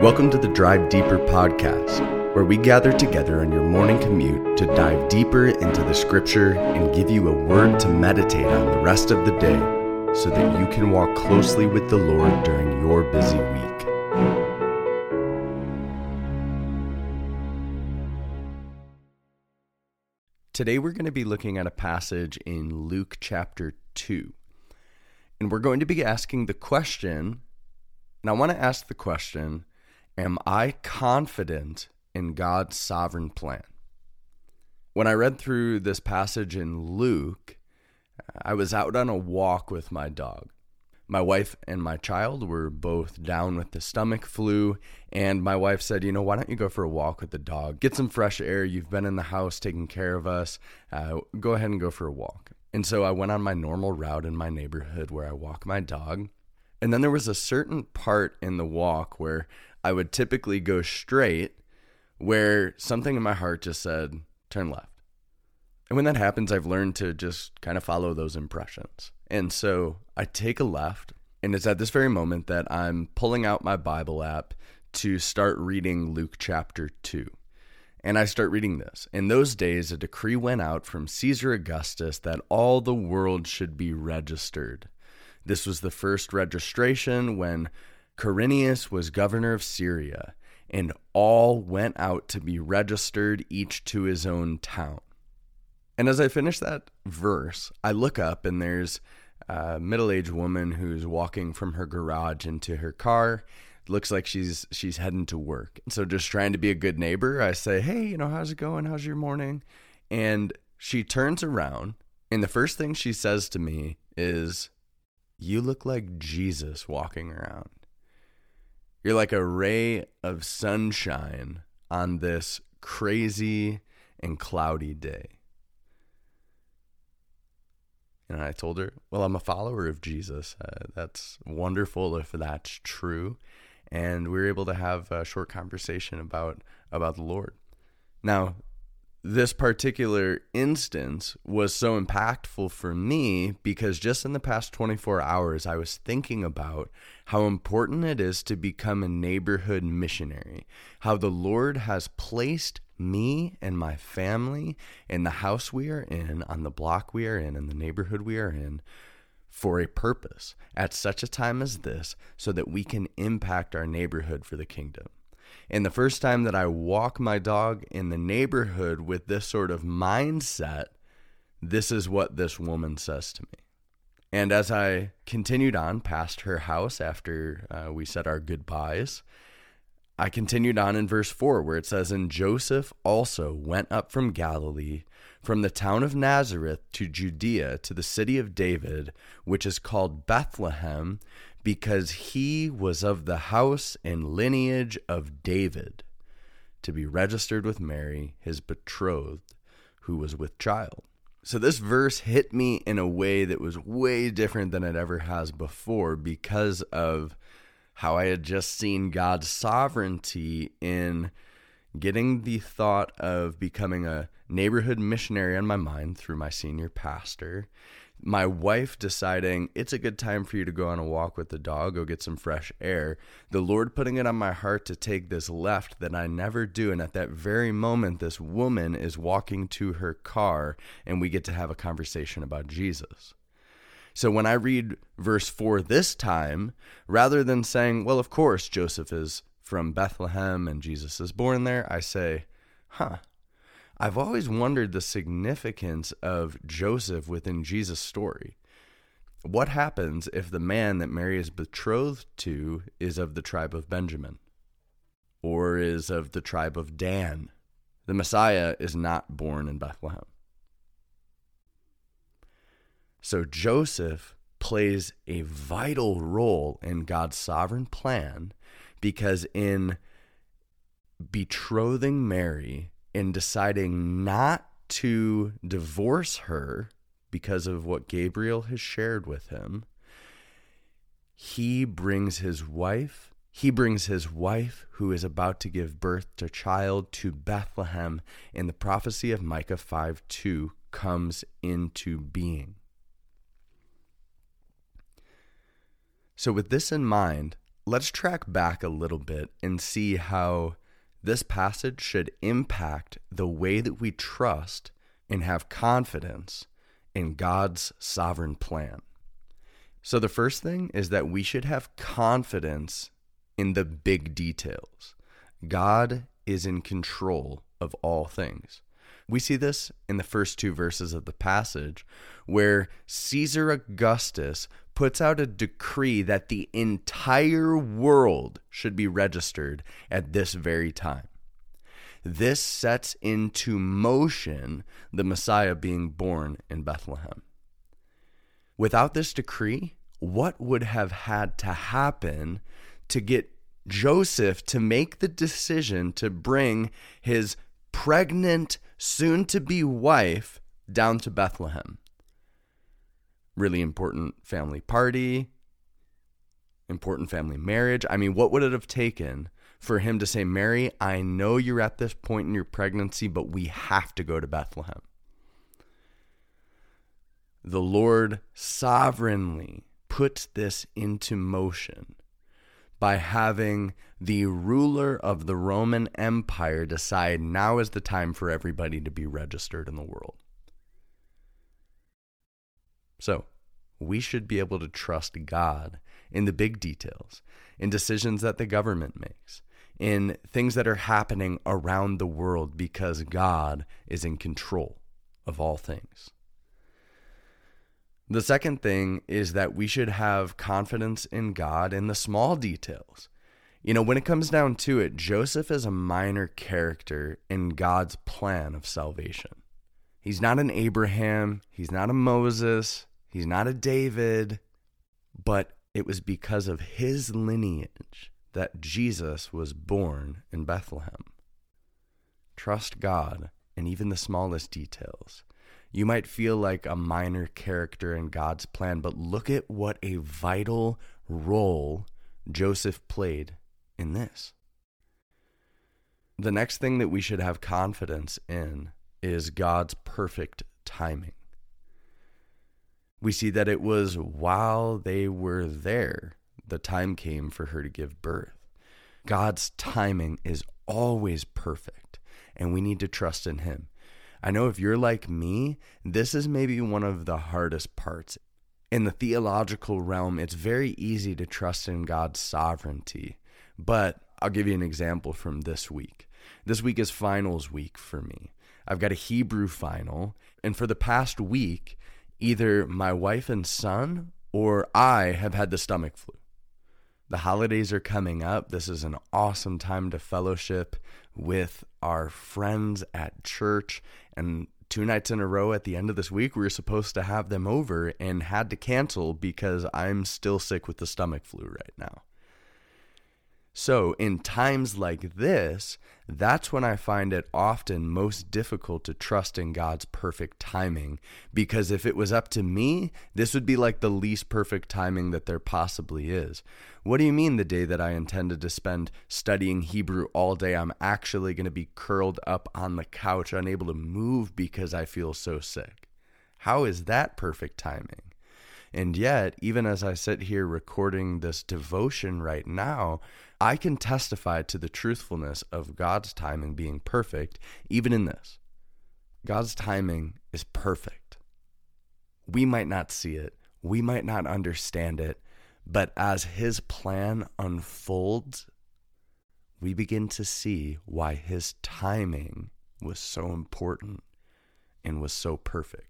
Welcome to the Drive Deeper podcast, where we gather together on your morning commute to dive deeper into the scripture and give you a word to meditate on the rest of the day so that you can walk closely with the Lord during your busy week. Today we're going to be looking at a passage in Luke chapter 2. And we're going to be asking the question, and I want to ask the question Am I confident in God's sovereign plan? When I read through this passage in Luke, I was out on a walk with my dog. My wife and my child were both down with the stomach flu, and my wife said, You know, why don't you go for a walk with the dog? Get some fresh air. You've been in the house taking care of us. Uh, go ahead and go for a walk. And so I went on my normal route in my neighborhood where I walk my dog. And then there was a certain part in the walk where I would typically go straight where something in my heart just said, turn left. And when that happens, I've learned to just kind of follow those impressions. And so I take a left, and it's at this very moment that I'm pulling out my Bible app to start reading Luke chapter 2. And I start reading this. In those days, a decree went out from Caesar Augustus that all the world should be registered. This was the first registration when Quirinius was governor of Syria, and all went out to be registered, each to his own town. And as I finish that verse, I look up and there's a middle aged woman who's walking from her garage into her car. looks like she's she's heading to work. So just trying to be a good neighbor, I say, "Hey, you know, how's it going? How's your morning?" And she turns around, and the first thing she says to me is, "You look like Jesus walking around." You're like a ray of sunshine on this crazy and cloudy day. And I told her, Well, I'm a follower of Jesus. Uh, that's wonderful if that's true. And we were able to have a short conversation about, about the Lord. Now, this particular instance was so impactful for me because just in the past 24 hours, I was thinking about how important it is to become a neighborhood missionary, how the Lord has placed me and my family in the house we are in, on the block we are in, in the neighborhood we are in, for a purpose at such a time as this so that we can impact our neighborhood for the kingdom. And the first time that I walk my dog in the neighborhood with this sort of mindset, this is what this woman says to me. And as I continued on past her house after uh, we said our goodbyes, I continued on in verse 4 where it says, And Joseph also went up from Galilee, from the town of Nazareth to Judea, to the city of David, which is called Bethlehem, because he was of the house and lineage of David, to be registered with Mary, his betrothed, who was with child. So this verse hit me in a way that was way different than it ever has before because of how I had just seen God's sovereignty in getting the thought of becoming a neighborhood missionary on my mind through my senior pastor my wife deciding it's a good time for you to go on a walk with the dog, go get some fresh air, the Lord putting it on my heart to take this left that I never do. And at that very moment, this woman is walking to her car, and we get to have a conversation about Jesus. So when I read verse 4 this time, rather than saying, well, of course, Joseph is from Bethlehem and Jesus is born there, I say, huh, I've always wondered the significance of Joseph within Jesus' story. What happens if the man that Mary is betrothed to is of the tribe of Benjamin or is of the tribe of Dan? The Messiah is not born in Bethlehem. So Joseph plays a vital role in God's sovereign plan because in betrothing Mary in deciding not to divorce her because of what Gabriel has shared with him, he brings his wife. He brings his wife, who is about to give birth to child, to Bethlehem, and the prophecy of Micah 5 2 comes into being. So, with this in mind, let's track back a little bit and see how this passage should impact the way that we trust and have confidence in God's sovereign plan. So, the first thing is that we should have confidence in the big details. God is in control of all things. We see this in the first two verses of the passage, where Caesar Augustus puts out a decree that the entire world should be registered at this very time. This sets into motion the Messiah being born in Bethlehem. Without this decree, what would have had to happen to get Joseph to make the decision to bring his pregnant, soon to be wife down to Bethlehem? Really important family party, important family marriage. I mean, what would it have taken for him to say, Mary, I know you're at this point in your pregnancy, but we have to go to Bethlehem? The Lord sovereignly puts this into motion by having the ruler of the Roman Empire decide now is the time for everybody to be registered in the world. So, we should be able to trust God in the big details, in decisions that the government makes, in things that are happening around the world because God is in control of all things. The second thing is that we should have confidence in God in the small details. You know, when it comes down to it, Joseph is a minor character in God's plan of salvation. He's not an Abraham, he's not a Moses, he's not a David, but it was because of his lineage that Jesus was born in Bethlehem. Trust God in even the smallest details. You might feel like a minor character in God's plan, but look at what a vital role Joseph played in this. The next thing that we should have confidence in is God's perfect timing. We see that it was while they were there, the time came for her to give birth. God's timing is always perfect, and we need to trust in Him. I know if you're like me, this is maybe one of the hardest parts. In the theological realm, it's very easy to trust in God's sovereignty. But I'll give you an example from this week. This week is finals week for me. I've got a Hebrew final, and for the past week, either my wife and son or I have had the stomach flu. The holidays are coming up. This is an awesome time to fellowship with our friends at church. And two nights in a row at the end of this week, we were supposed to have them over and had to cancel because I'm still sick with the stomach flu right now. So, in times like this, that's when I find it often most difficult to trust in God's perfect timing. Because if it was up to me, this would be like the least perfect timing that there possibly is. What do you mean the day that I intended to spend studying Hebrew all day, I'm actually going to be curled up on the couch, unable to move because I feel so sick? How is that perfect timing? And yet, even as I sit here recording this devotion right now, I can testify to the truthfulness of God's timing being perfect, even in this. God's timing is perfect. We might not see it, we might not understand it, but as His plan unfolds, we begin to see why His timing was so important and was so perfect.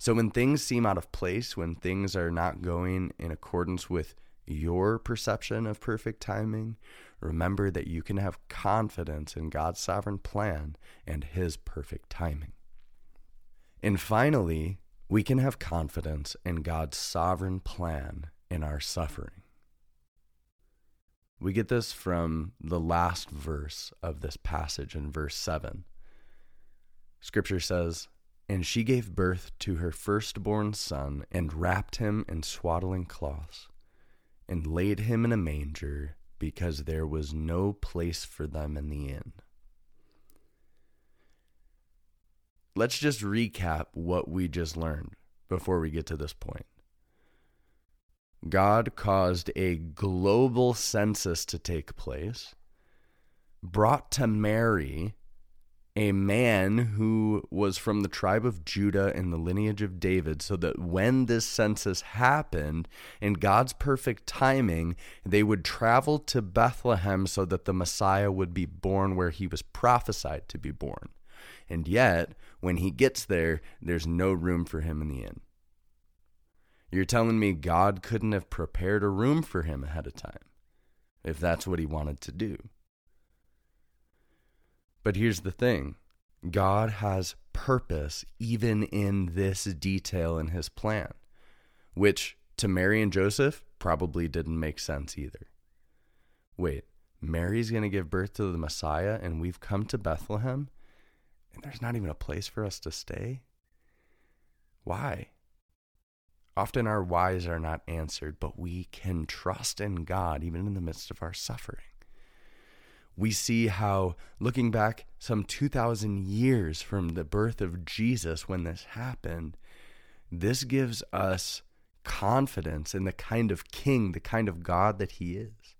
So when things seem out of place, when things are not going in accordance with your perception of perfect timing, remember that you can have confidence in God's sovereign plan and His perfect timing. And finally, we can have confidence in God's sovereign plan in our suffering. We get this from the last verse of this passage in verse 7. Scripture says, And she gave birth to her firstborn son and wrapped him in swaddling cloths and laid him in a manger because there was no place for them in the inn. Let's just recap what we just learned before we get to this point. God caused a global census to take place, brought to Mary a man who was from the tribe of Judah in the lineage of David, so that when this census happened, in God's perfect timing, they would travel to Bethlehem so that the Messiah would be born where he was prophesied to be born. And yet, when he gets there, there's no room for him in the inn. You're telling me God couldn't have prepared a room for him ahead of time if that's what he wanted to do. But here's the thing God has purpose even in this detail in his plan, which to Mary and Joseph probably didn't make sense either. Wait, Mary's going to give birth to the Messiah, and we've come to Bethlehem, and there's not even a place for us to stay? Why? Often our whys are not answered, but we can trust in God even in the midst of our suffering we see how, looking back some 2,000 years from the birth of Jesus when this happened, this gives us confidence in the kind of king, the kind of God that he is.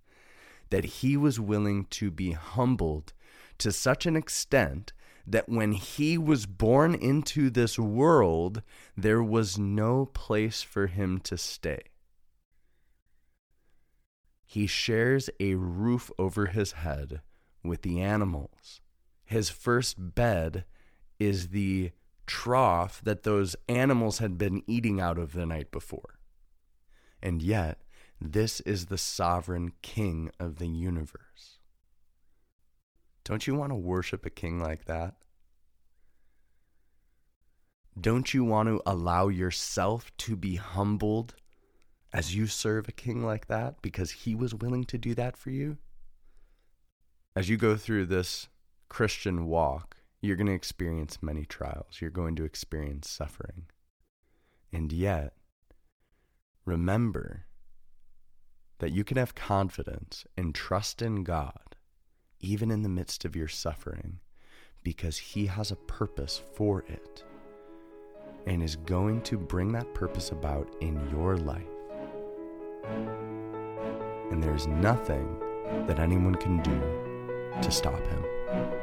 That he was willing to be humbled to such an extent that when he was born into this world, there was no place for him to stay. He shares a roof over his head with the animals. His first bed is the trough that those animals had been eating out of the night before. And yet, this is the sovereign king of the universe. Don't you want to worship a king like that? Don't you want to allow yourself to be humbled as you serve a king like that because he was willing to do that for you? As you go through this Christian walk, you're going to experience many trials. You're going to experience suffering. And yet, remember that you can have confidence and trust in God, even in the midst of your suffering, because He has a purpose for it and is going to bring that purpose about in your life. And there is nothing that anyone can do to stop him.